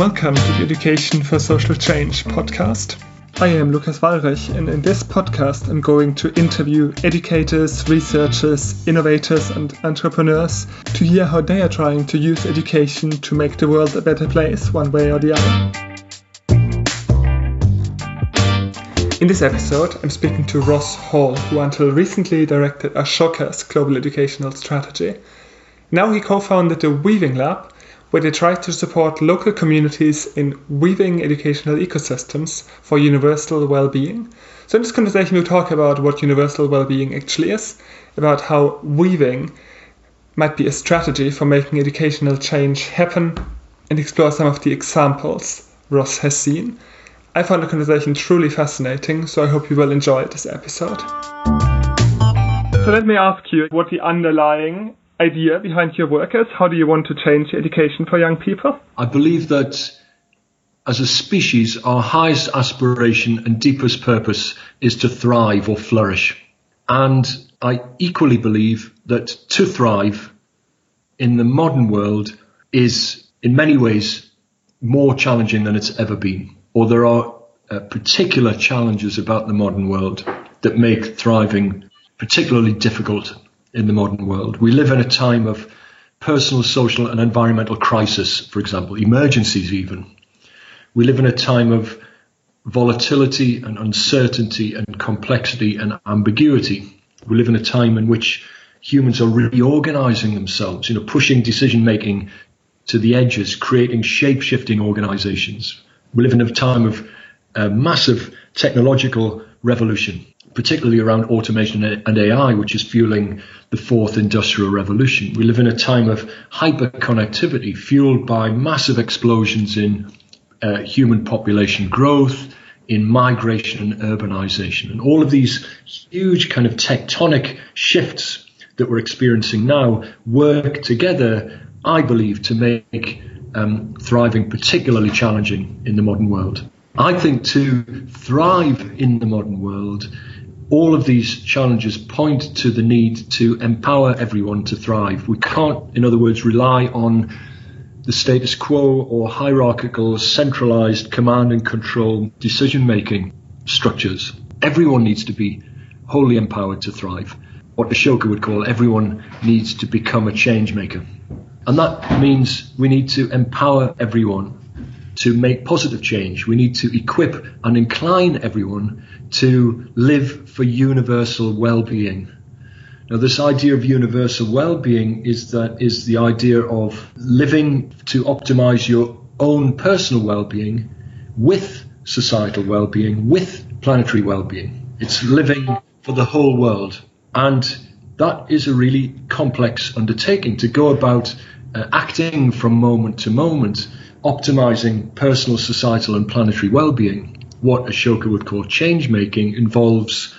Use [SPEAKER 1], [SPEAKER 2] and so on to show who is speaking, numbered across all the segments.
[SPEAKER 1] Welcome to the Education for Social Change podcast. I am Lukas Wallrich, and in this podcast, I'm going to interview educators, researchers, innovators, and entrepreneurs to hear how they are trying to use education to make the world a better place, one way or the other. In this episode, I'm speaking to Ross Hall, who until recently directed Ashoka's global educational strategy. Now he co founded the Weaving Lab, where they try to support local communities in weaving educational ecosystems for universal well being. So, in this conversation, we'll talk about what universal well being actually is, about how weaving might be a strategy for making educational change happen, and explore some of the examples Ross has seen. I found the conversation truly fascinating, so I hope you will enjoy this episode. So let me ask you what the underlying idea behind your work is. How do you want to change education for young people?
[SPEAKER 2] I believe that as a species, our highest aspiration and deepest purpose is to thrive or flourish. And I equally believe that to thrive in the modern world is in many ways more challenging than it's ever been or there are uh, particular challenges about the modern world that make thriving particularly difficult in the modern world. We live in a time of personal, social, and environmental crisis, for example, emergencies even. We live in a time of volatility and uncertainty and complexity and ambiguity. We live in a time in which humans are reorganizing themselves, you know, pushing decision making to the edges, creating shape shifting organizations. We live in a time of uh, massive technological revolution, particularly around automation and AI, which is fueling the fourth industrial revolution. We live in a time of hyper connectivity fueled by massive explosions in uh, human population growth, in migration and urbanization. And all of these huge kind of tectonic shifts that we're experiencing now work together, I believe, to make um, thriving particularly challenging in the modern world. I think to thrive in the modern world, all of these challenges point to the need to empower everyone to thrive. We can't, in other words, rely on the status quo or hierarchical, centralized command and control decision making structures. Everyone needs to be wholly empowered to thrive. What Ashoka would call everyone needs to become a change maker. And that means we need to empower everyone to make positive change. We need to equip and incline everyone to live for universal well-being. Now, this idea of universal well-being is that is the idea of living to optimize your own personal well-being with societal well-being, with planetary well-being. It's living for the whole world. And that is a really complex undertaking to go about uh, acting from moment to moment, optimizing personal, societal, and planetary well being. What Ashoka would call change making involves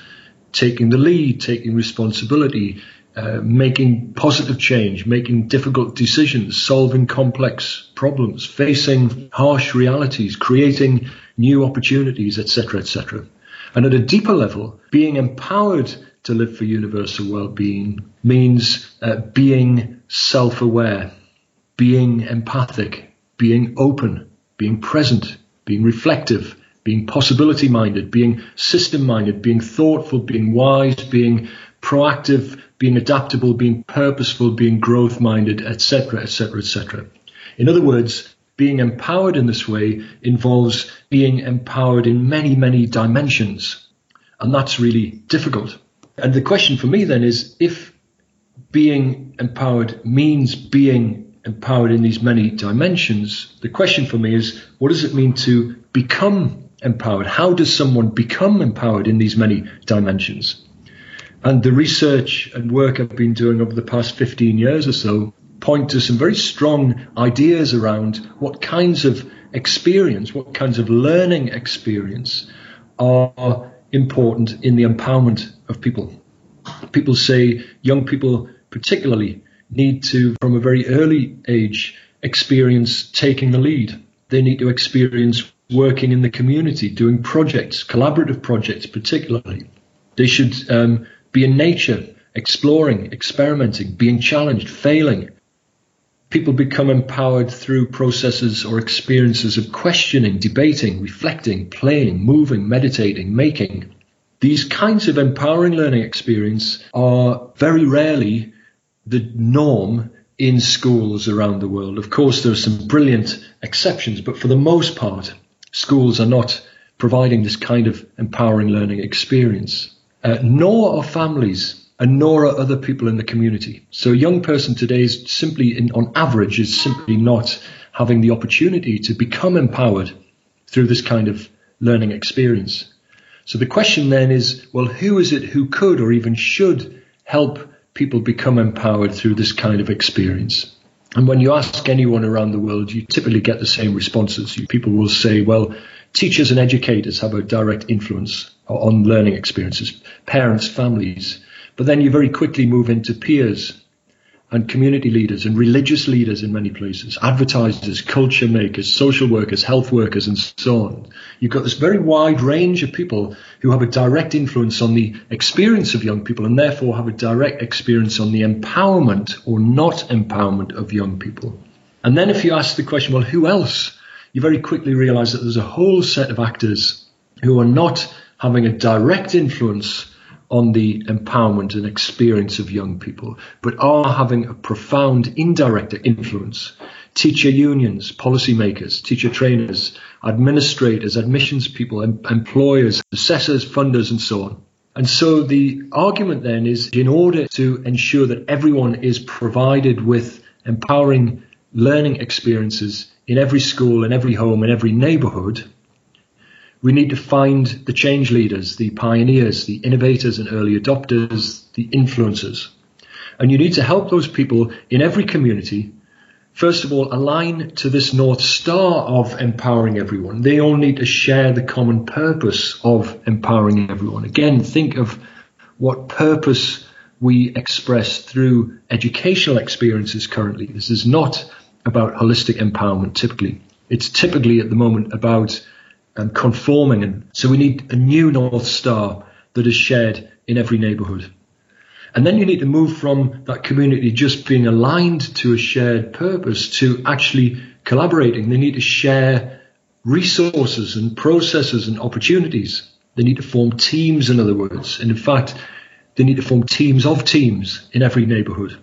[SPEAKER 2] taking the lead, taking responsibility, uh, making positive change, making difficult decisions, solving complex problems, facing harsh realities, creating new opportunities, etc., etc. And at a deeper level, being empowered to live for universal well-being means uh, being self-aware, being empathic, being open, being present, being reflective, being possibility minded, being system minded, being thoughtful, being wise, being proactive, being adaptable, being purposeful, being growth minded, etc., etc., etc. In other words, being empowered in this way involves being empowered in many, many dimensions. And that's really difficult. And the question for me then is if being empowered means being empowered in these many dimensions, the question for me is what does it mean to become empowered? How does someone become empowered in these many dimensions? And the research and work I've been doing over the past 15 years or so point to some very strong ideas around what kinds of experience, what kinds of learning experience are important in the empowerment of people. People say young people particularly need to, from a very early age, experience taking the lead. They need to experience working in the community, doing projects, collaborative projects particularly. They should um, be in nature, exploring, experimenting, being challenged, failing. people become empowered through processes or experiences of questioning, debating, reflecting, playing, moving, meditating, making. These kinds of empowering learning experience are very rarely the norm in schools around the world. Of course, there are some brilliant exceptions, but for the most part, schools are not providing this kind of empowering learning experience. Uh, nor are families and nor are other people in the community. So a young person today is simply, in, on average, is simply not having the opportunity to become empowered through this kind of learning experience. So the question then is, well, who is it who could or even should help people become empowered through this kind of experience? And when you ask anyone around the world, you typically get the same responses. People will say, well, teachers and educators have a direct influence on learning experiences, parents, families. But then you very quickly move into peers and community leaders and religious leaders in many places, advertisers, culture makers, social workers, health workers, and so on. You've got this very wide range of people who have a direct influence on the experience of young people and therefore have a direct experience on the empowerment or not empowerment of young people. And then if you ask the question, well, who else? You very quickly realize that there's a whole set of actors who are not having a direct influence on the empowerment and experience of young people, but are having a profound indirect influence. Teacher unions, policymakers, teacher trainers, administrators, admissions people, em- employers, assessors, funders, and so on. And so the argument then is in order to ensure that everyone is provided with empowering learning experiences in every school, in every home, in every neighborhood, we need to find the change leaders, the pioneers, the innovators and early adopters, the influencers. And you need to help those people in every community, first of all, align to this North Star of empowering everyone. They all need to share the common purpose of empowering everyone. Again, think of what purpose we express through educational experiences currently. This is not about holistic empowerment typically. It's typically at the moment about and conforming. And so we need a new North Star that is shared in every neighborhood. And then you need to move from that community just being aligned to a shared purpose to actually collaborating. They need to share resources and processes and opportunities. They need to form teams, in other words. And in fact, they need to form teams of teams in every neighborhood,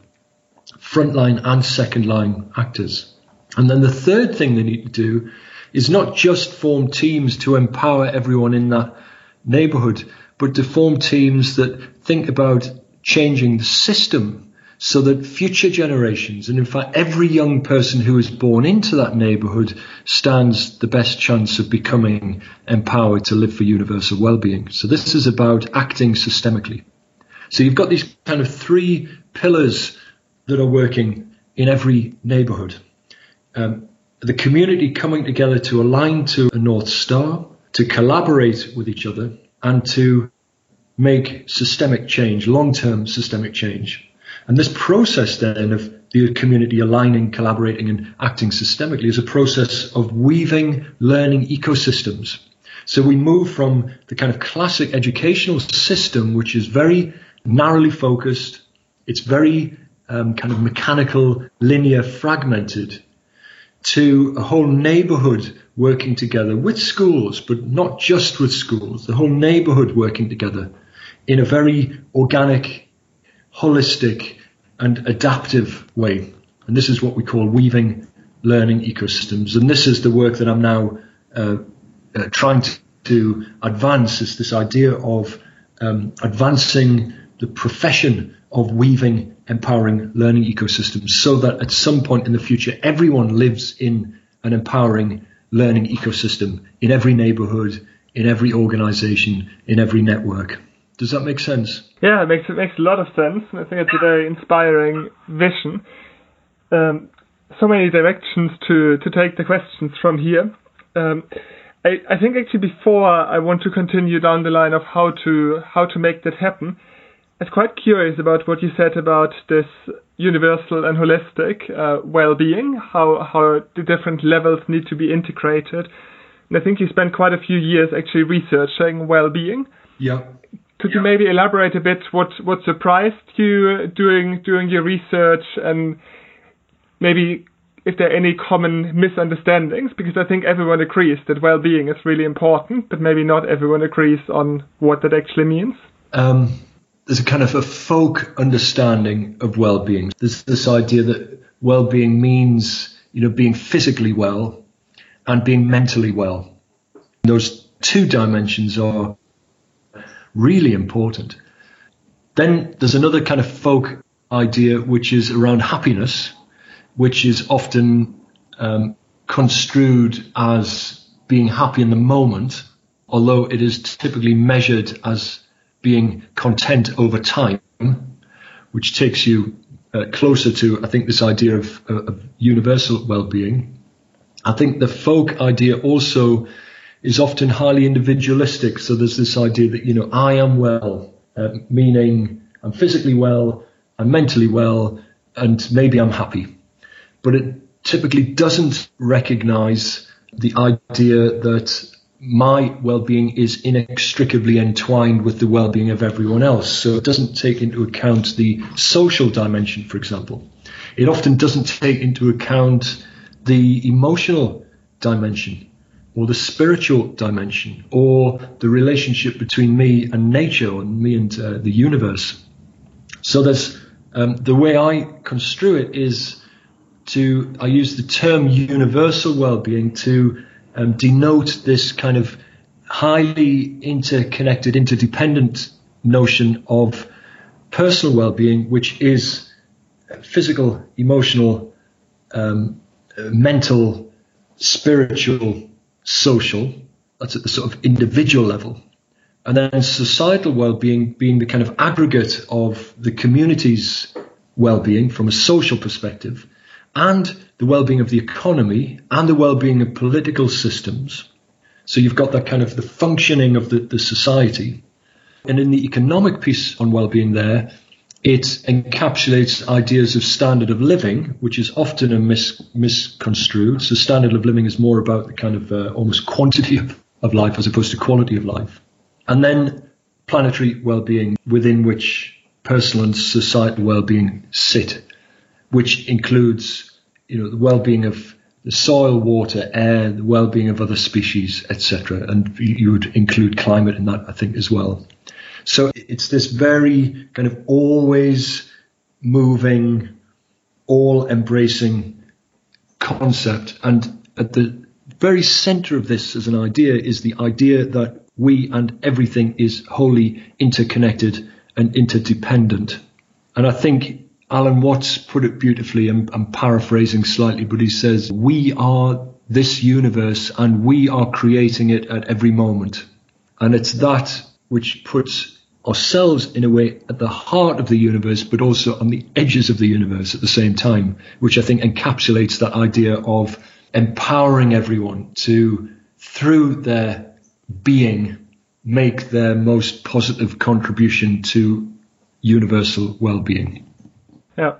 [SPEAKER 2] frontline and second line actors. And then the third thing they need to do is not just form teams to empower everyone in that neighborhood, but to form teams that think about changing the system so that future generations, and in fact every young person who is born into that neighborhood stands the best chance of becoming empowered to live for universal well-being. So this is about acting systemically. So you've got these kind of three pillars that are working in every neighborhood. Um, the community coming together to align to a North Star, to collaborate with each other, and to make systemic change, long term systemic change. And this process then of the community aligning, collaborating, and acting systemically is a process of weaving learning ecosystems. So we move from the kind of classic educational system, which is very narrowly focused, it's very um, kind of mechanical, linear, fragmented, to a whole neighborhood working together with schools, but not just with schools, the whole neighborhood working together in a very organic, holistic, and adaptive way. And this is what we call weaving learning ecosystems. And this is the work that I'm now uh, uh, trying to, to, advance is this idea of um, advancing the profession of weaving empowering learning ecosystems so that at some point in the future, everyone lives in an empowering learning ecosystem in every neighborhood, in every organization, in every network. Does that make sense?
[SPEAKER 1] Yeah, it makes it makes a lot of sense. I think it's a very inspiring vision. Um, so many directions to to take the questions from here. Um, I, I think actually before I want to continue down the line of how to how to make that happen, was quite curious about what you said about this universal and holistic uh, well-being, how how the different levels need to be integrated. And I think you spent quite a few years actually researching well-being.
[SPEAKER 2] Yeah.
[SPEAKER 1] Could you maybe elaborate a bit what what surprised you during during your research and maybe if there are any common misunderstandings, because I think everyone agrees that well-being is really important, but maybe not everyone agrees on what that actually means.
[SPEAKER 2] Um, there's a kind of a folk understanding of well-being. There's this idea that well-being means, you know, being physically well and being mentally well. Those two dimensions are really important. Then there's another kind of folk idea which is around happiness, which is often um, construed as being happy in the moment, although it is typically measured as being content over time, which takes you uh, closer to, I think, this idea of, uh, of universal well-being. I think the folk idea also is often highly individualistic. So there's this idea that, you know, I am well, uh, meaning I'm physically well, I'm mentally well, and maybe I'm happy. But it typically doesn't recognize the idea that my well-being is inextricably entwined with the well-being of everyone else. So it doesn't take into account the social dimension, for example. It often doesn't take into account the emotional dimension or the spiritual dimension or the relationship between me and nature and me and uh, the universe. So there's um, the way I construe it is to I use the term universal well-being to um, denote this kind of highly interconnected, interdependent notion of personal well-being, which is physical, emotional, um, mental, spiritual, social. That's at the sort of individual level. And then societal well-being being the kind of aggregate of the community's well-being from a social perspective and the well-being of the economy and the well-being of political systems. So you've got that kind of the functioning of the, the society. And in the economic piece on well-being there, it encapsulates ideas of standard of living, which is often a mis- misconstrued. So standard of living is more about the kind of uh, almost quantity of, of life as opposed to quality of life. And then planetary well-being within which personal and societal well-being sit, which includes, you know, the well-being of the soil, water, air, the well-being of other species, etc. And you would include climate in that, I think, as well. So it's this very kind of always moving, all embracing concept. And at the very center of this as an idea is the idea that we and everything is wholly interconnected and interdependent. And I think Alan Watts put it beautifully. I'm, I'm paraphrasing slightly, but he says, We are this universe and we are creating it at every moment. And it's that which puts ourselves in a way at the heart of the universe, but also on the edges of the universe at the same time, which I think encapsulates that idea of empowering everyone to, through their being, make their most positive contribution to universal well-being.
[SPEAKER 1] Yeah.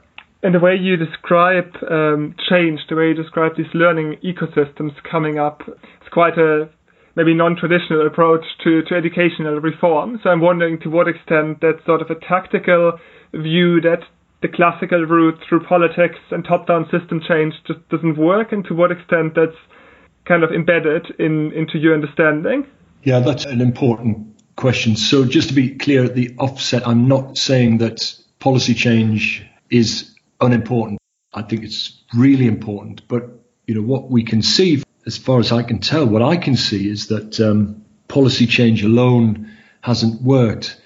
[SPEAKER 1] And the way you describe um, change, the way you describe these learning ecosystems coming up, it's quite a maybe non-traditional approach to, to educational reform. So I'm wondering to what extent that's sort of a tactical view that the classical route through politics and top-down system change just doesn't work, and to what extent that's kind of embedded in into your understanding.
[SPEAKER 2] Yeah, that's an important question. So just to be clear at the offset, I'm not saying that policy change is unimportant. I think it's really important, but you know what we can see as far as I can tell, what I can see is that um, policy change alone hasn't worked.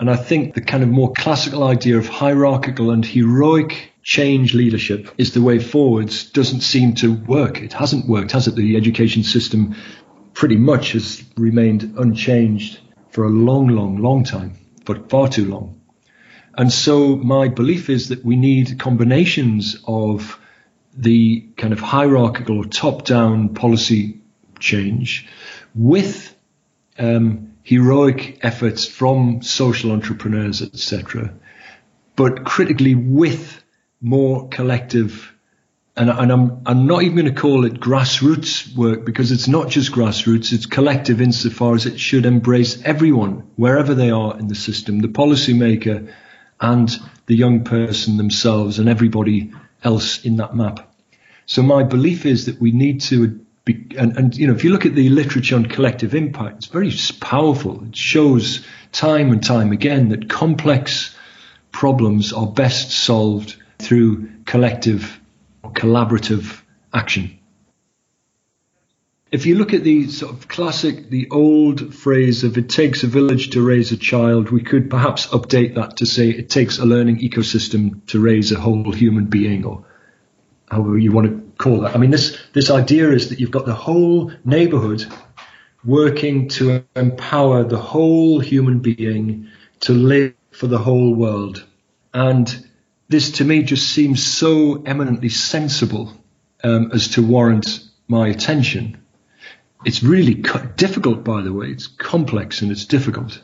[SPEAKER 2] And I think the kind of more classical idea of hierarchical and heroic change leadership is the way forwards doesn't seem to work. It hasn't worked, has it? The education system pretty much has remained unchanged for a long, long, long time, but far too long. And so my belief is that we need combinations of the kind of hierarchical top-down policy change with um, heroic efforts from social entrepreneurs, etc., but critically with more collective. And, and I'm, I'm not even going to call it grassroots work because it's not just grassroots, it's collective insofar as it should embrace everyone, wherever they are in the system, the policymaker and the young person themselves and everybody else in that map. So my belief is that we need to be, and, and you know, if you look at the literature on collective impact, it's very powerful. It shows time and time again that complex problems are best solved through collective or collaborative action. If you look at the sort of classic, the old phrase of it takes a village to raise a child, we could perhaps update that to say it takes a learning ecosystem to raise a whole human being or however you want to call that. I mean, this, this idea is that you've got the whole neighborhood working to empower the whole human being to live for the whole world. And this to me just seems so eminently sensible um, as to warrant my attention. It's really difficult, by the way. It's complex and it's difficult,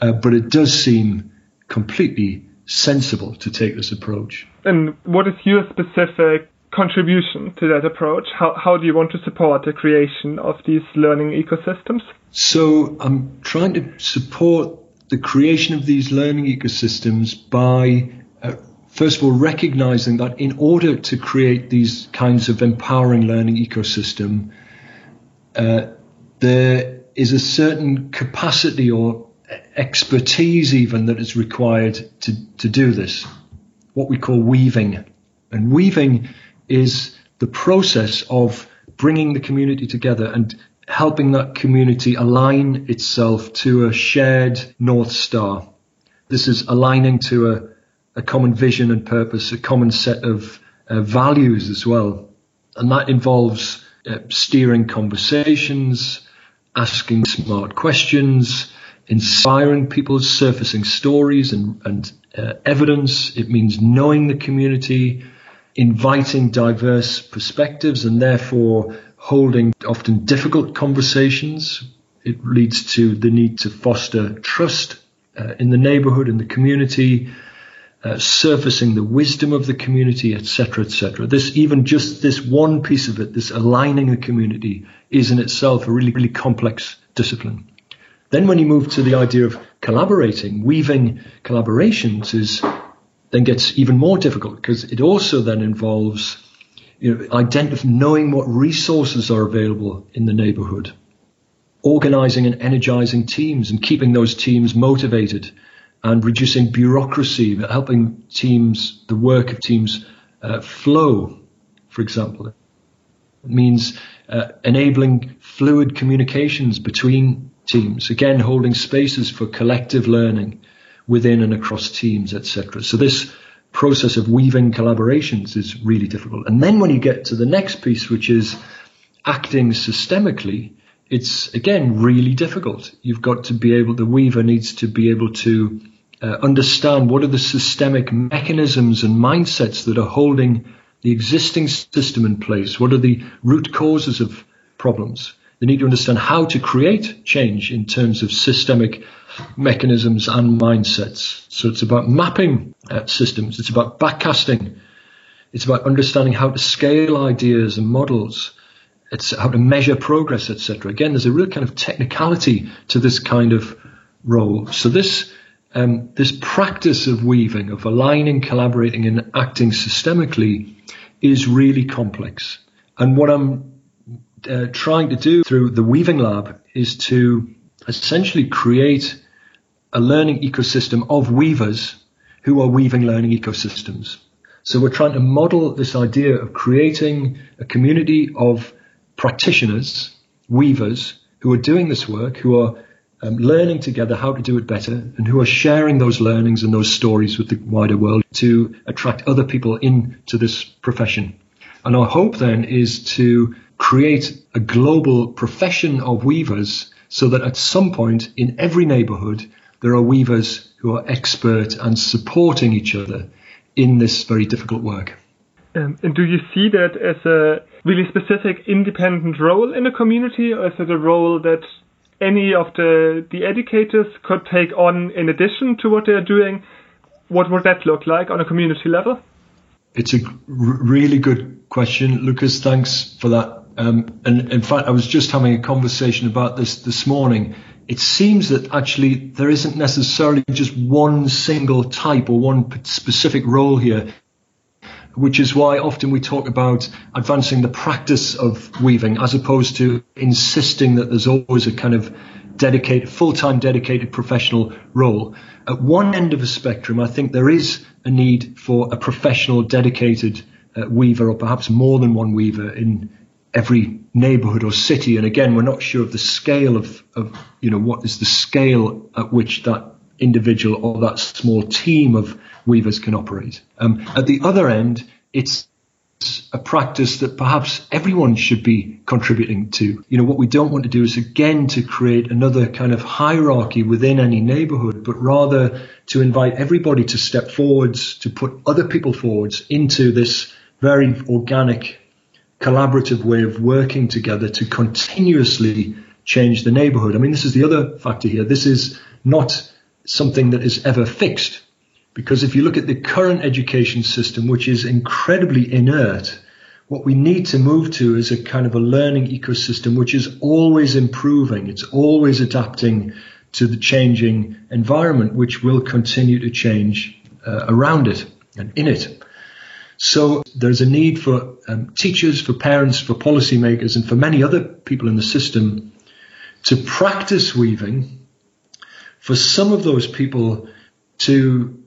[SPEAKER 2] uh, but it does seem completely sensible to take this approach.
[SPEAKER 1] And what is your specific contribution to that approach? How, how do you want to support the creation of these learning ecosystems?
[SPEAKER 2] So I'm trying to support the creation of these learning ecosystems by uh, first of all recognizing that in order to create these kinds of empowering learning ecosystem, uh, there is a certain capacity or expertise even that is required to, to do this, what we call weaving. And weaving is the process of bringing the community together and helping that community align itself to a shared North Star. This is aligning to a, a common vision and purpose, a common set of uh, values as well. And that involves uh, steering conversations, asking smart questions, inspiring people, surfacing stories and, and uh, evidence. It means knowing the community, inviting diverse perspectives, and therefore holding often difficult conversations. It leads to the need to foster trust uh, in the neighborhood, in the community, uh, surfacing the wisdom of the community, etc., etc. This, even just this one piece of it, this aligning the community, is in itself a really, really complex discipline. Then, when you move to the idea of collaborating, weaving collaborations is then gets even more difficult because it also then involves you know, identifying, knowing what resources are available in the neighborhood, organizing and energizing teams and keeping those teams motivated and reducing bureaucracy, helping teams, the work of teams uh, flow, for example. It means uh, enabling fluid communications between teams, again, holding spaces for collective learning within and across teams, etc. So this process of weaving collaborations is really difficult. And then when you get to the next piece, which is acting systemically, it's again really difficult. You've got to be able, the weaver needs to be able to uh, understand what are the systemic mechanisms and mindsets that are holding the existing system in place. What are the root causes of problems? They need to understand how to create change in terms of systemic mechanisms and mindsets. So it's about mapping uh, systems. It's about backcasting. It's about understanding how to scale ideas and models. It's how to measure progress, etc. Again, there's a real kind of technicality to this kind of role. So this um, this practice of weaving, of aligning, collaborating, and acting systemically, is really complex. And what I'm uh, trying to do through the Weaving Lab is to essentially create a learning ecosystem of weavers who are weaving learning ecosystems. So we're trying to model this idea of creating a community of practitioners, weavers, who are doing this work, who are um, learning together how to do it better, and who are sharing those learnings and those stories with the wider world to attract other people into this profession. And our hope then is to create a global profession of weavers so that at some point in every neighborhood, there are weavers who are expert and supporting each other in this very difficult work.
[SPEAKER 1] Um, and do you see that as a really specific independent role in a community, or is it a role that any of the, the educators could take on in addition to what they're doing? What would that look like on a community level?
[SPEAKER 2] It's a r- really good question, Lukas. Thanks for that. Um, and in fact, I was just having a conversation about this this morning it seems that actually there isn't necessarily just one single type or one specific role here. Which is why often we talk about advancing the practice of weaving as opposed to insisting that there's always a kind of dedicated, full-time dedicated professional role. At one end of the spectrum, I think there is a need for a professional dedicated uh, weaver or perhaps more than one weaver in every neighborhood or city. And again, we're not sure of the scale of, of you know, what is the scale at which that individual or that small team of weavers can operate. Um, at the other end, it's a practice that perhaps everyone should be contributing to. You know, what we don't want to do is again to create another kind of hierarchy within any neighborhood, but rather to invite everybody to step forwards, to put other people forwards into this very organic, collaborative way of working together to continuously change the neighborhood. I mean, this is the other factor here. This is not something that is ever fixed. Because if you look at the current education system, which is incredibly inert, what we need to move to is a kind of a learning ecosystem which is always improving. It's always adapting to the changing environment, which will continue to change uh, around it and in it. So there's a need for um, teachers, for parents, for policymakers, and for many other people in the system to practice weaving. For some of those people to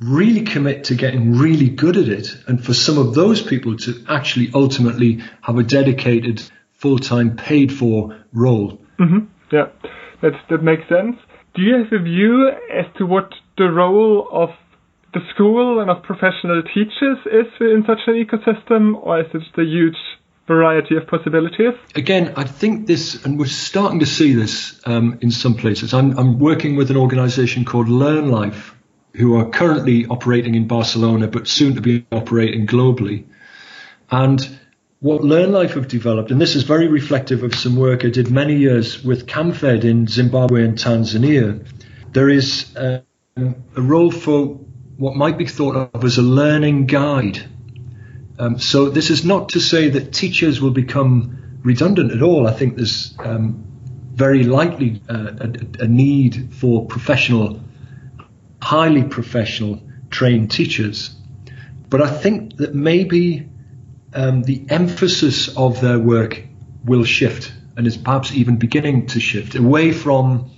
[SPEAKER 2] really commit to getting really good at it, and for some of those people to actually ultimately have a dedicated, full-time, paid-for role.
[SPEAKER 1] Mm-hmm. Yeah, that that makes sense. Do you have a view as to what the role of the school and of professional teachers is in such an ecosystem, or is it just a huge variety of possibilities?
[SPEAKER 2] Again, I think this, and we're starting to see this um, in some places. I'm, I'm working with an organization called LearnLife, who are currently operating in Barcelona, but soon to be operating globally. And what LearnLife have developed, and this is very reflective of some work I did many years with CAMFED in Zimbabwe and Tanzania, there is a, a role for what might be thought of as a learning guide. Um, so this is not to say that teachers will become redundant at all. I think there's um, very likely uh, a, a, need for professional, highly professional trained teachers. But I think that maybe um, the emphasis of their work will shift and is perhaps even beginning to shift away from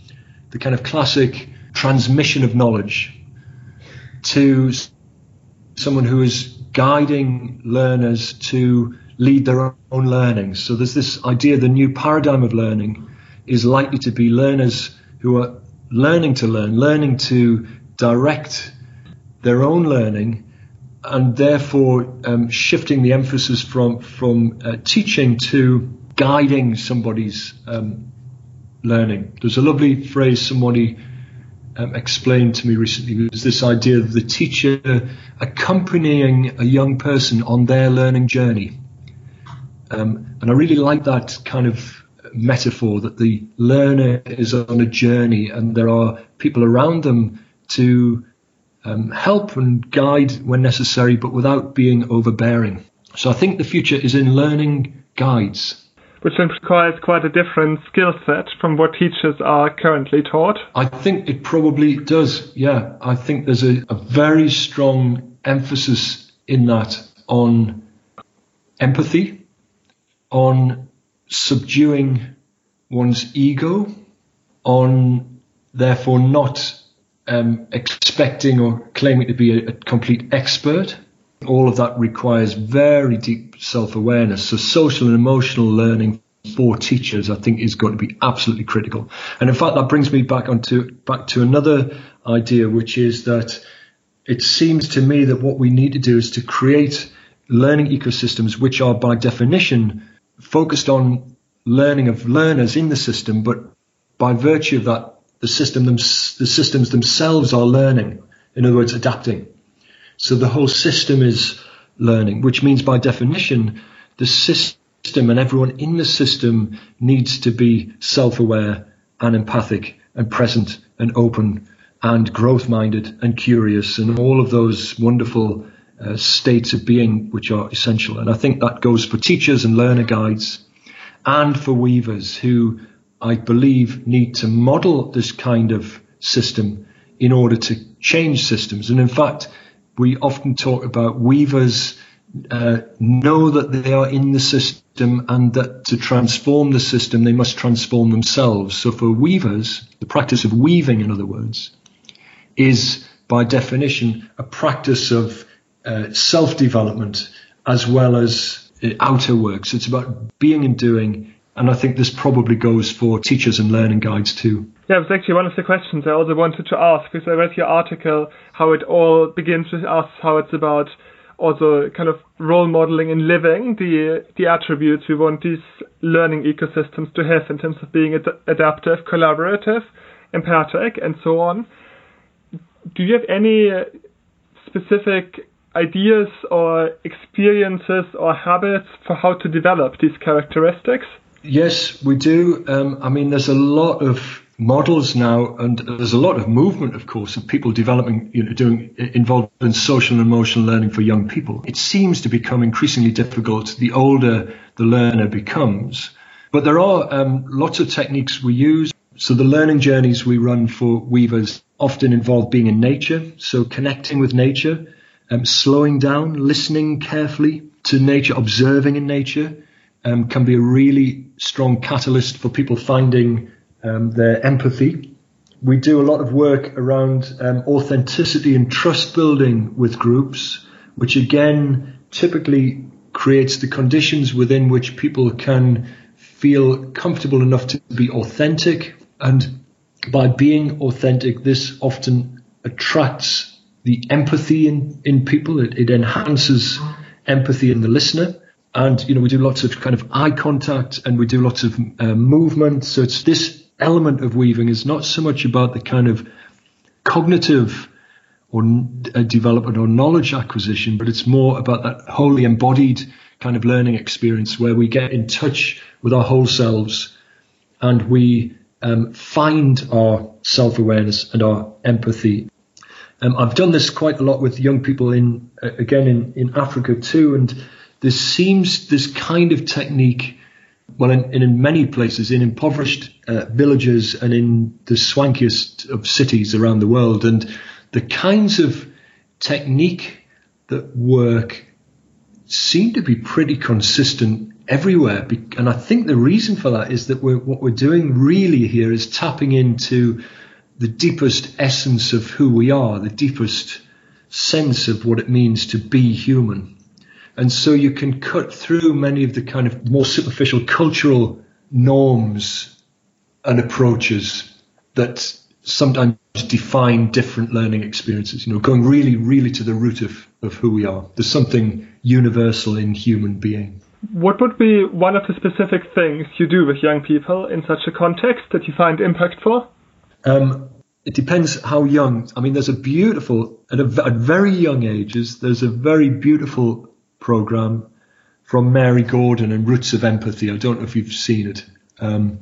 [SPEAKER 2] the kind of classic transmission of knowledge to someone who is guiding learners to lead their own learning. So there's this idea the new paradigm of learning is likely to be learners who are learning to learn, learning to direct their own learning, and therefore um, shifting the emphasis from from uh, teaching to guiding somebody's um, learning. There's a lovely phrase somebody um, explained to me recently was this idea of the teacher accompanying a young person on their learning journey. Um, and I really like that kind of metaphor that the learner is on a journey and there are people around them to um, help and guide when necessary, but without being overbearing. So I think the future is in learning guides
[SPEAKER 1] which requires quite a different skill set from what teachers are currently taught.
[SPEAKER 2] I think it probably does, yeah. I think there's a, a very strong emphasis in that on empathy, on subduing one's ego, on therefore not um, expecting or claiming to be a, a complete expert all of that requires very deep self-awareness. So social and emotional learning for teachers, I think, is going to be absolutely critical. And in fact, that brings me back onto back to another idea, which is that it seems to me that what we need to do is to create learning ecosystems which are by definition focused on learning of learners in the system, but by virtue of that, the system them, the systems themselves are learning. In other words, adapting. So the whole system is learning, which means by definition, the system and everyone in the system needs to be self-aware and empathic and present and open and growth minded and curious and all of those wonderful uh, states of being which are essential. And I think that goes for teachers and learner guides and for weavers who I believe need to model this kind of system in order to change systems. And in fact, we often talk about weavers uh, know that they are in the system and that to transform the system, they must transform themselves. So for weavers, the practice of weaving, in other words, is by definition a practice of uh, self development as well as uh, outer work. So it's about being and doing. And I think this probably goes for teachers and learning guides too.
[SPEAKER 1] Yeah, it was actually one of the questions I also wanted to ask because I read your article how it all begins with us, how it's about also kind of role modeling and living the the attributes we want these learning ecosystems to have in terms of being ad- adaptive, collaborative, empathic, and so on. Do you have any specific ideas or experiences or habits for how to develop these characteristics?
[SPEAKER 2] Yes, we do. Um, I mean, there's a lot of models now, and there's a lot of movement, of course, of people developing, you know, doing involved in social and emotional learning for young people. It seems to become increasingly difficult the older the learner becomes. But there are um, lots of techniques we use. So the learning journeys we run for weavers often involve being in nature, so connecting with nature, um, slowing down, listening carefully to nature, observing in nature. Um, can be a really strong catalyst for people finding um, their empathy. We do a lot of work around um, authenticity and trust building with groups, which again typically creates the conditions within which people can feel comfortable enough to be authentic. And by being authentic, this often attracts the empathy in, in people. It, it enhances empathy in the listener and you know we do lots of kind of eye contact and we do lots of uh, movement so it's this element of weaving is not so much about the kind of cognitive or uh, development or knowledge acquisition, but it's more about that wholly embodied kind of learning experience where we get in touch with our whole selves and we um, find our self awareness and our empathy. Um, I've done this quite a lot with young people in, uh, again, in, in Africa too, and there seems this kind of technique well, in, in many places, in impoverished uh, villages and in the swankiest of cities around the world. And the kinds of technique that work seem to be pretty consistent everywhere. And I think the reason for that is that we're, what we're doing really here is tapping into the deepest essence of who we are, the deepest sense of what it means to be human. And so you can cut through many of the kind of more superficial cultural norms and approaches that sometimes define different learning experiences, you know, going really, really to the root of, of who we are. There's something universal in human being.
[SPEAKER 1] What would be one of the specific things you do with young people in such a context that you find impactful?
[SPEAKER 2] Um, it depends how young. I mean, there's a beautiful, at, a, at very young ages, there's a very beautiful program from Mary Gordon and Roots of Empathy. I don't know if you've seen it, um,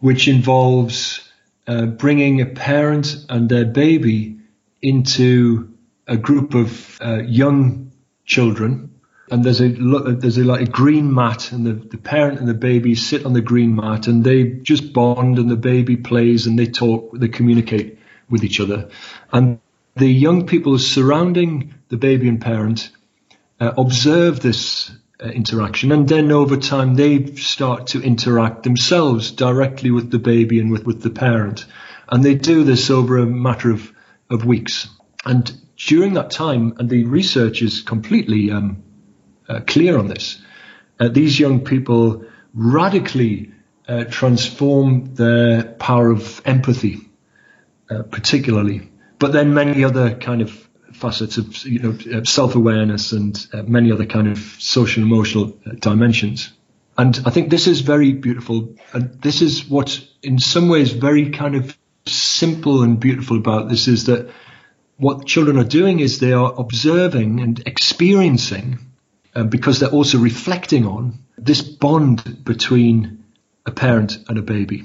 [SPEAKER 2] which involves uh, bringing a parent and their baby into a group of uh, young children. And there's a there's a like a green mat, and the, the parent and the baby sit on the green mat, and they just bond, and the baby plays, and they talk, they communicate with each other, and the young people surrounding the baby and parent uh, observe this uh, interaction and then over time they start to interact themselves directly with the baby and with, with the parent. And they do this over a matter of, of weeks. And during that time and the research is completely um, uh, clear on this uh, these young people radically uh, transform their power of empathy uh, particularly but then many other kind of facets of you know uh, self-awareness and uh, many other kind of social emotional uh, dimensions. And I think this is very beautiful, and this is what, in some ways, very kind of simple and beautiful about this is that what children are doing is they are observing and experiencing, uh, because they're also reflecting on this bond between a parent and a baby,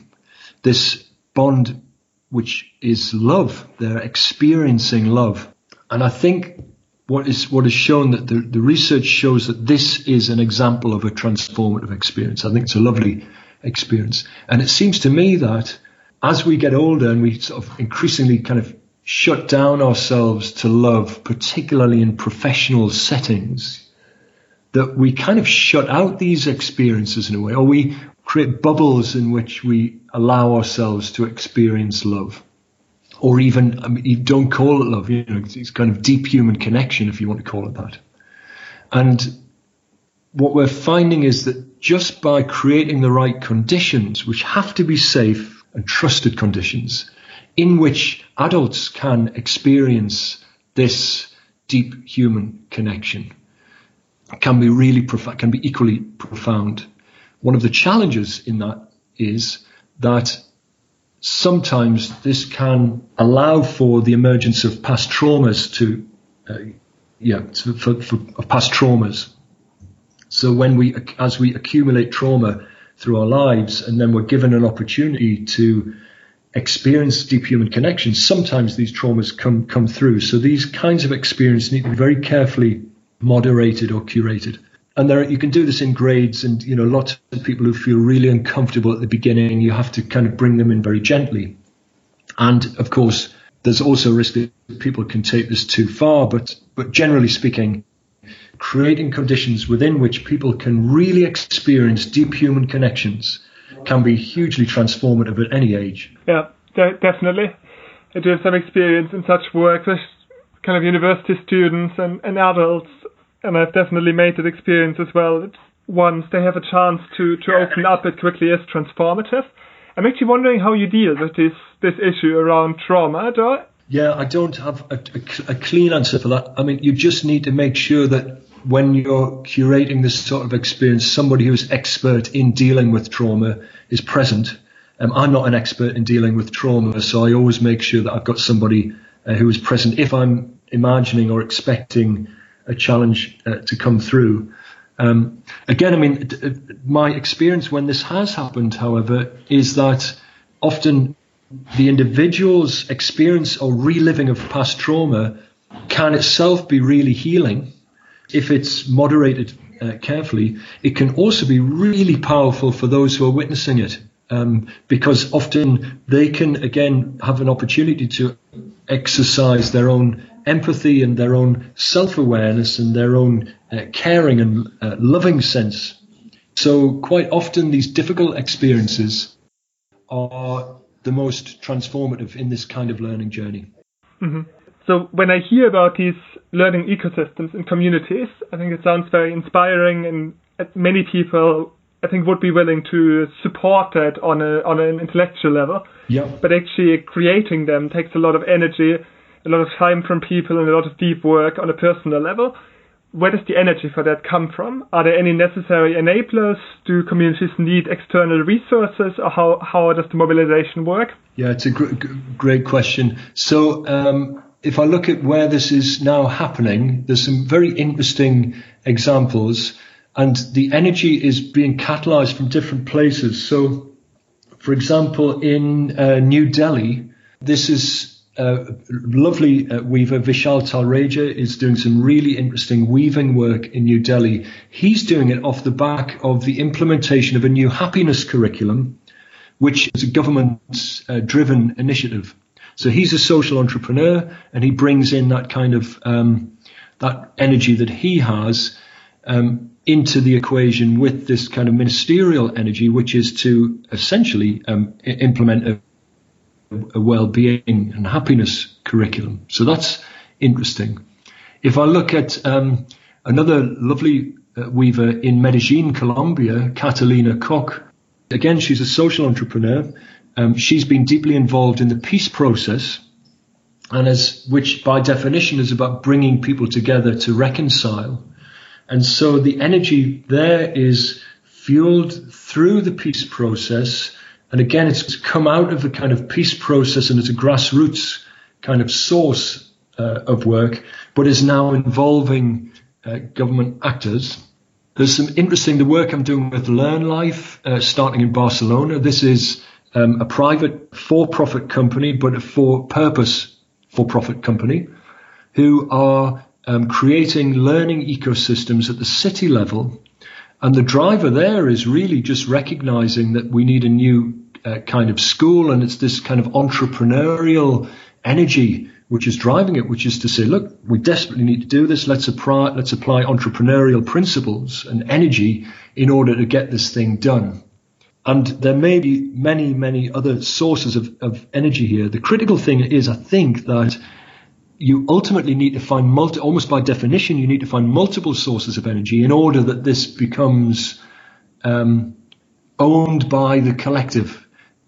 [SPEAKER 2] this bond which is love. They're experiencing love. And I think what is what is shown that the, the research shows that this is an example of a transformative experience. I think it's a lovely experience. And it seems to me that as we get older and we sort of increasingly kind of shut down ourselves to love, particularly in professional settings, that we kind of shut out these experiences in a way, or we create bubbles in which we allow ourselves to experience love. Or even, I mean, you don't call it love, you know, it's kind of deep human connection, if you want to call it that. And what we're finding is that just by creating the right conditions, which have to be safe and trusted conditions, in which adults can experience this deep human connection, can be really prof- can be equally profound. One of the challenges in that is that sometimes this can allow for the emergence of past traumas to, uh, yeah, to, for, for, past traumas. So when we, as we accumulate trauma through our lives, and then we're given an opportunity to experience deep human connections, sometimes these traumas come come through. So these kinds of experiences need to be very carefully moderated or curated. And there, you can do this in grades, and you know, lots of people who feel really uncomfortable at the beginning, you have to kind of bring them in very gently. And of course, there's also a risk that people can take this too far. But but generally speaking, creating conditions within which people can really experience deep human connections can be hugely transformative at any age.
[SPEAKER 1] Yeah, de- definitely. I do have some experience in such work with kind of university students and, and adults, and I've definitely made that experience as well. Once they have a chance to, to open up, it quickly is transformative. I'm actually wondering how you deal with this this issue around trauma. Do
[SPEAKER 2] yeah, I don't have a, a, a, clean answer for that. I mean, you just need to make sure that when you're curating this sort of experience, somebody who's expert in dealing with trauma is present. Um, I'm not an expert in dealing with trauma, so I always make sure that I've got somebody uh, who is present if I'm imagining or expecting a challenge uh, to come through. Um, again, I mean, d- my experience when this has happened, however, is that often the individual's experience or reliving of past trauma can itself be really healing if it's moderated uh, carefully. It can also be really powerful for those who are witnessing it. Um, because often they can again have an opportunity to exercise their own empathy and their own self-awareness and their own uh, caring and uh, loving sense. So quite often these difficult experiences are the most transformative in this kind of learning journey.
[SPEAKER 1] Mm-hmm. So when I hear about these learning ecosystems and communities, I think it sounds very inspiring, and many people I think would be willing to support that on a on an intellectual level.
[SPEAKER 2] Yeah.
[SPEAKER 1] But actually creating them takes a lot of energy, a lot of time from people, and a lot of deep work on a personal level where does the energy for that come from? Are there any necessary enablers? Do communities need external resources, or how, how does the mobilization work?
[SPEAKER 2] Yeah, it's a gr- great question. So, um, if I look at where this is now happening, there's some very interesting examples, and the energy is being catalyzed from different places. So, for example, in uh, New Delhi, this is uh, lovely uh, weaver Vishal Talreja is doing some really interesting weaving work in New Delhi. He's doing it off the back of the implementation of a new happiness curriculum, which is a government uh, driven initiative. So he's a social entrepreneur and he brings in that kind of um, that energy that he has um, into the equation with this kind of ministerial energy, which is to essentially um, implement a a well-being and happiness curriculum. So that's interesting. If I look at um, another lovely uh, weaver in Medellin, Colombia, Catalina Koch, again, she's a social entrepreneur. Um, she's been deeply involved in the peace process, and as which by definition is about bringing people together to reconcile. And so the energy there is fueled through the peace process and again, it's come out of the kind of peace process and it's a grassroots kind of source uh, of work, but is now involving uh, government actors. There's some interesting, the work I'm doing with Learnlife, uh, starting in Barcelona. This is um, a private for-profit company, but a for-purpose for-profit company who are um, creating learning ecosystems at the city level and the driver there is really just recognizing that we need a new uh, kind of school and it's this kind of entrepreneurial energy which is driving it, which is to say, look, we desperately need to do this. Let's apply, let's apply entrepreneurial principles and energy in order to get this thing done. And there may be many, many other sources of, of energy here. The critical thing is, I think, that you ultimately need to find multi, almost by definition, you need to find multiple sources of energy in order that this becomes um, owned by the collective.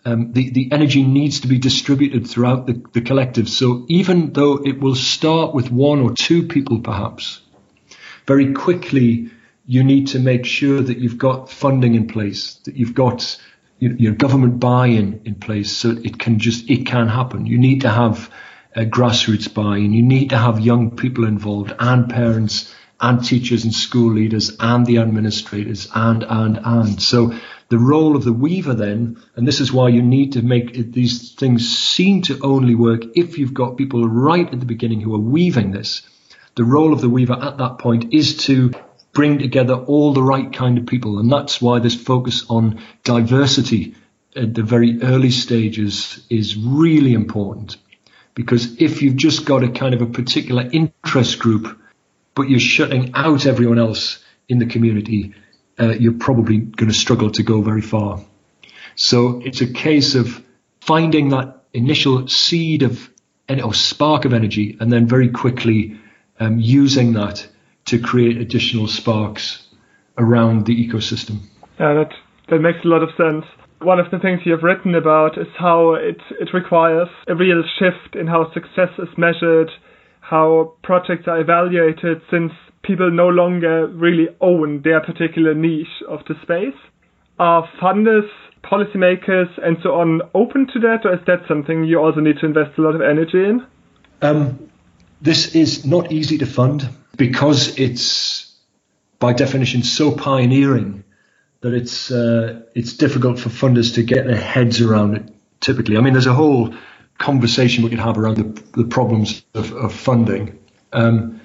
[SPEAKER 2] Um, the, the energy needs to be distributed throughout the, the collective. So even though it will start with one or two people, perhaps, very quickly you need to make sure that you've got funding in place, that you've got your, your government buy-in in place, so it can just it can happen. You need to have a grassroots buy-in. You need to have young people involved and parents and teachers and school leaders and the administrators and and and so the role of the weaver then, and this is why you need to make it, these things seem to only work if you've got people right at the beginning who are weaving this. The role of the weaver at that point is to bring together all the right kind of people, and that's why this focus on diversity at the very early stages is really important. Because if you've just got a kind of a particular interest group, but you're shutting out everyone else in the community, uh, you're probably going to struggle to go very far. So it's a case of finding that initial seed of or spark of energy, and then very quickly um, using that to create additional sparks around the ecosystem.
[SPEAKER 1] Yeah, that that makes a lot of sense. One of the things you have written about is how it it requires a real shift in how success is measured, how projects are evaluated, since people no longer really own their particular niche of the space. Are funders, policymakers, and so on open to that, or is that something you also need to invest a lot of energy in?
[SPEAKER 2] Um, this is not easy to fund because it's by definition so pioneering that it's uh, it's difficult for funders to get their heads around it. Typically, I mean, there's a whole conversation we could have around the, the problems of, of funding. Um,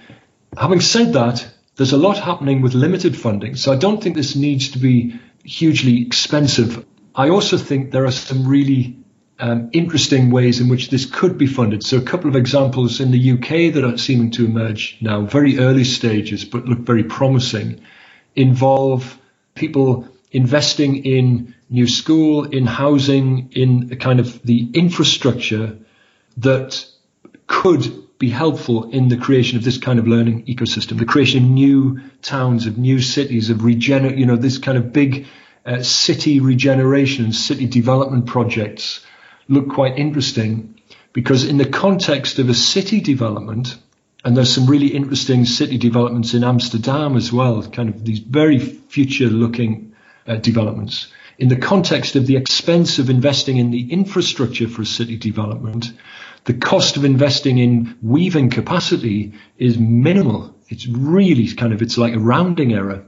[SPEAKER 2] Having said that, there's a lot happening with limited funding, so I don't think this needs to be hugely expensive. I also think there are some really um, interesting ways in which this could be funded. So, a couple of examples in the UK that are seeming to emerge now, very early stages, but look very promising, involve people investing in new school, in housing, in a kind of the infrastructure that could be helpful in the creation of this kind of learning ecosystem, the creation of new towns, of new cities, of regener, you know, this kind of big uh, city regeneration city development projects look quite interesting because in the context of a city development, and there's some really interesting city developments in Amsterdam as well, kind of these very future looking uh, developments. In the context of the expense of investing in the infrastructure for city development, the cost of investing in weaving capacity is minimal. It's really kind of, it's like a rounding error.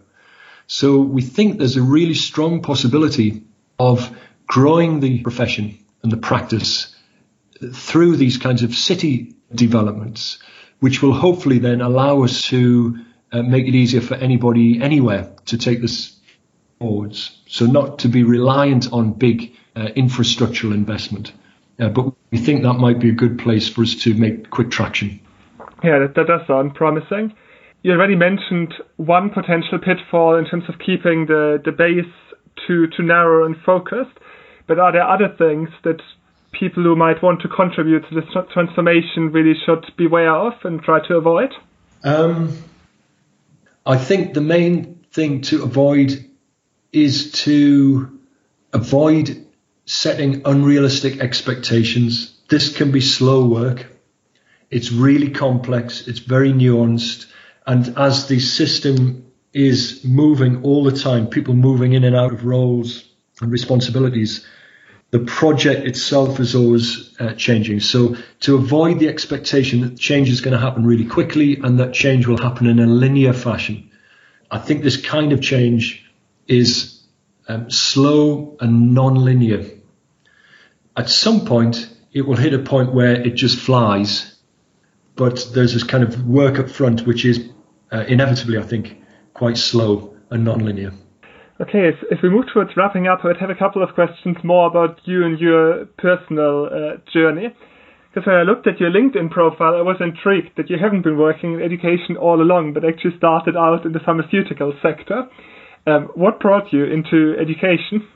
[SPEAKER 2] So we think there's a really strong possibility of growing the profession and the practice through these kinds of city developments, which will hopefully then allow us to uh, make it easier for anybody anywhere to take this forwards. So not to be reliant on big uh, infrastructural investment. Uh, but we think that might be a good place for us to make quick traction.
[SPEAKER 1] Yeah, that, that does sound promising. You already mentioned one potential pitfall in terms of keeping the, the base too, too narrow and focused. But are there other things that people who might want to contribute to this transformation really should beware of and try to avoid?
[SPEAKER 2] Um, I think the main thing to avoid is to avoid setting unrealistic expectations. This can be slow work. It's really complex. It's very nuanced. And as the system is moving all the time, people moving in and out of roles and responsibilities, the project itself is always uh, changing. So to avoid the expectation that change is going to happen really quickly and that change will happen in a linear fashion, I think this kind of change is um, slow and non-linear at some point it will hit a point where it just flies, but there's this kind of work up front which is uh, inevitably, I think, quite slow and non-linear.
[SPEAKER 1] Okay, so if we move towards wrapping up, I'd have a couple of questions more about you and your personal uh, journey. Because when I looked at your LinkedIn profile, I was intrigued that you haven't been working in education all along, but actually started out in the pharmaceutical sector. Um, what brought you into education?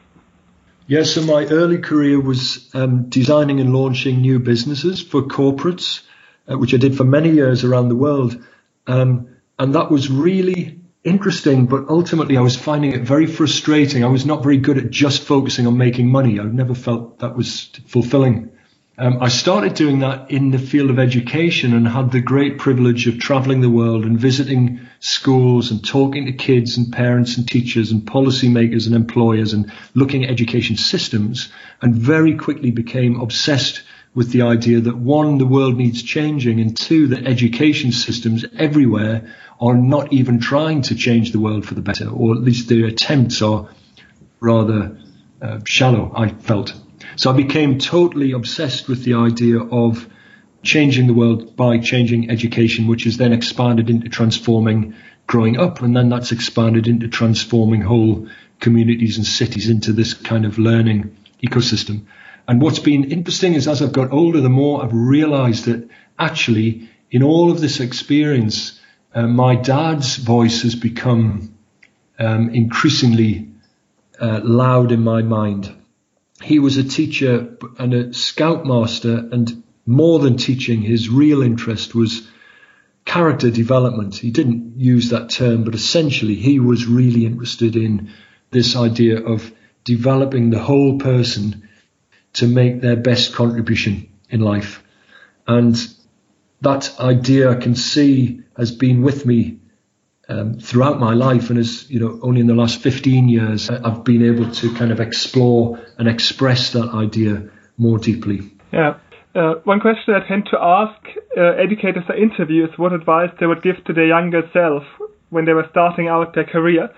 [SPEAKER 2] Yes, yeah, so my early career was um, designing and launching new businesses for corporates, uh, which I did for many years around the world. Um, and that was really interesting, but ultimately I was finding it very frustrating. I was not very good at just focusing on making money. I never felt that was fulfilling. Um, I started doing that in the field of education and had the great privilege of traveling the world and visiting schools and talking to kids and parents and teachers and policymakers and employers and looking at education systems and very quickly became obsessed with the idea that one, the world needs changing and two, that education systems everywhere are not even trying to change the world for the better or at least their attempts are rather uh, shallow, I felt. So I became totally obsessed with the idea of changing the world by changing education, which is then expanded into transforming growing up. And then that's expanded into transforming whole communities and cities into this kind of learning ecosystem. And what's been interesting is as I've got older, the more I've realized that actually in all of this experience, uh, my dad's voice has become um, increasingly uh, loud in my mind he was a teacher and a scoutmaster, and more than teaching, his real interest was character development. He didn't use that term, but essentially he was really interested in this idea of developing the whole person to make their best contribution in life. And that idea I can see has been with me um, throughout my life, and as you know, only in the last 15 years, I've been able to kind of explore and express that idea more deeply.
[SPEAKER 1] Yeah. Uh, one question I tend to ask uh, educators I interview is what advice they would give to their younger self when they were starting out their career.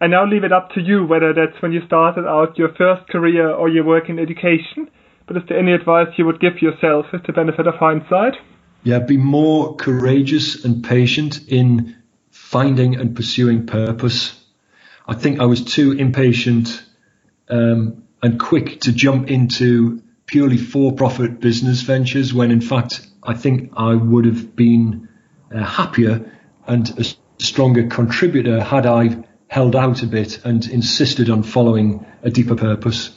[SPEAKER 1] I now leave it up to you whether that's when you started out your first career or you work in education. But is there any advice you would give yourself with the benefit of hindsight?
[SPEAKER 2] Yeah, be more courageous and patient in finding and pursuing purpose. I think I was too impatient um, and quick to jump into purely for-profit business ventures when in fact I think I would have been uh, happier and a stronger contributor had I held out a bit and insisted on following a deeper purpose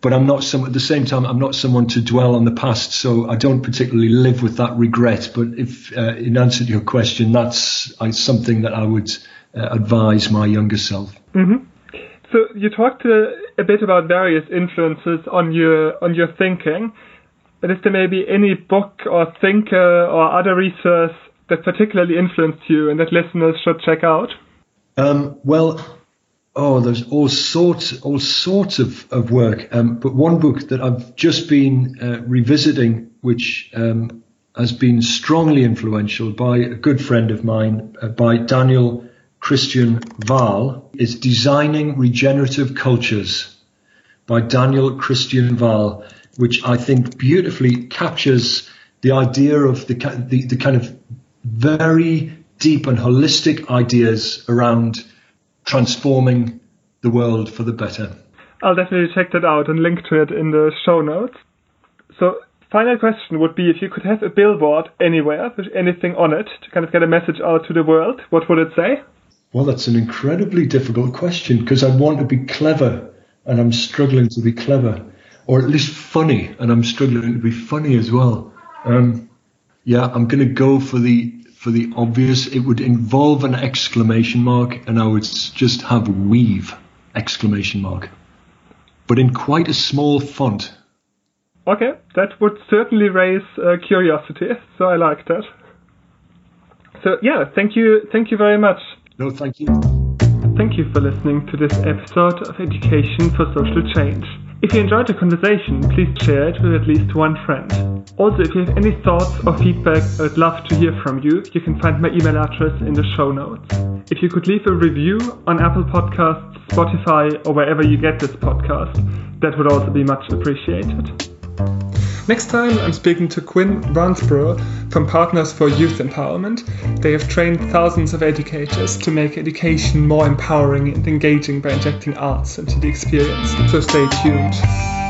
[SPEAKER 2] but I'm not some at the same time I'm not someone to dwell on the past, so I don't particularly live with that regret. But if uh, in answer to your question, that's uh, something that I would uh, advise my younger self.
[SPEAKER 1] Mm-hmm. So you talked uh, a bit about various influences on your on your thinking, but is there maybe any book or thinker or other resource that particularly influenced you and that listeners should check out?
[SPEAKER 2] Um, well, oh, there's all sorts, all sorts of, of work. Um, but one book that I've just been uh, revisiting, which um, has been strongly influential by a good friend of mine, uh, by Daniel Christian Wahl, is Designing Regenerative Cultures by Daniel Christian Wahl, which I think beautifully captures the idea of the, the, the kind of very deep and holistic ideas around transforming the world for the better.
[SPEAKER 1] I'll definitely check that out and link to it in the show notes. So, final question would be if you could have a billboard anywhere with anything on it to kind of get a message out to the world, what would it say?
[SPEAKER 2] Well, that's an incredibly difficult question because I want to be clever and I'm struggling to be clever, or at least funny, and I'm struggling to be funny as well. Um, yeah, I'm going to go for the for the obvious, it would involve an exclamation mark, and I would just have weave exclamation mark, but in quite a small font.
[SPEAKER 1] Okay, that would certainly raise uh, curiosity. So I like that. So yeah, thank you, thank you very much.
[SPEAKER 2] No, thank you.
[SPEAKER 1] Thank you for listening to this episode of Education for Social Change. If you enjoyed the conversation, please share it with at least one friend. Also, if you have any thoughts or feedback, I'd love to hear from you. You can find my email address in the show notes. If you could leave a review on Apple Podcasts, Spotify, or wherever you get this podcast, that would also be much appreciated. Next time, I'm speaking to Quinn Brownsborough from Partners for Youth Empowerment. They have trained thousands of educators to make education more empowering and engaging by injecting arts into the experience. So stay tuned.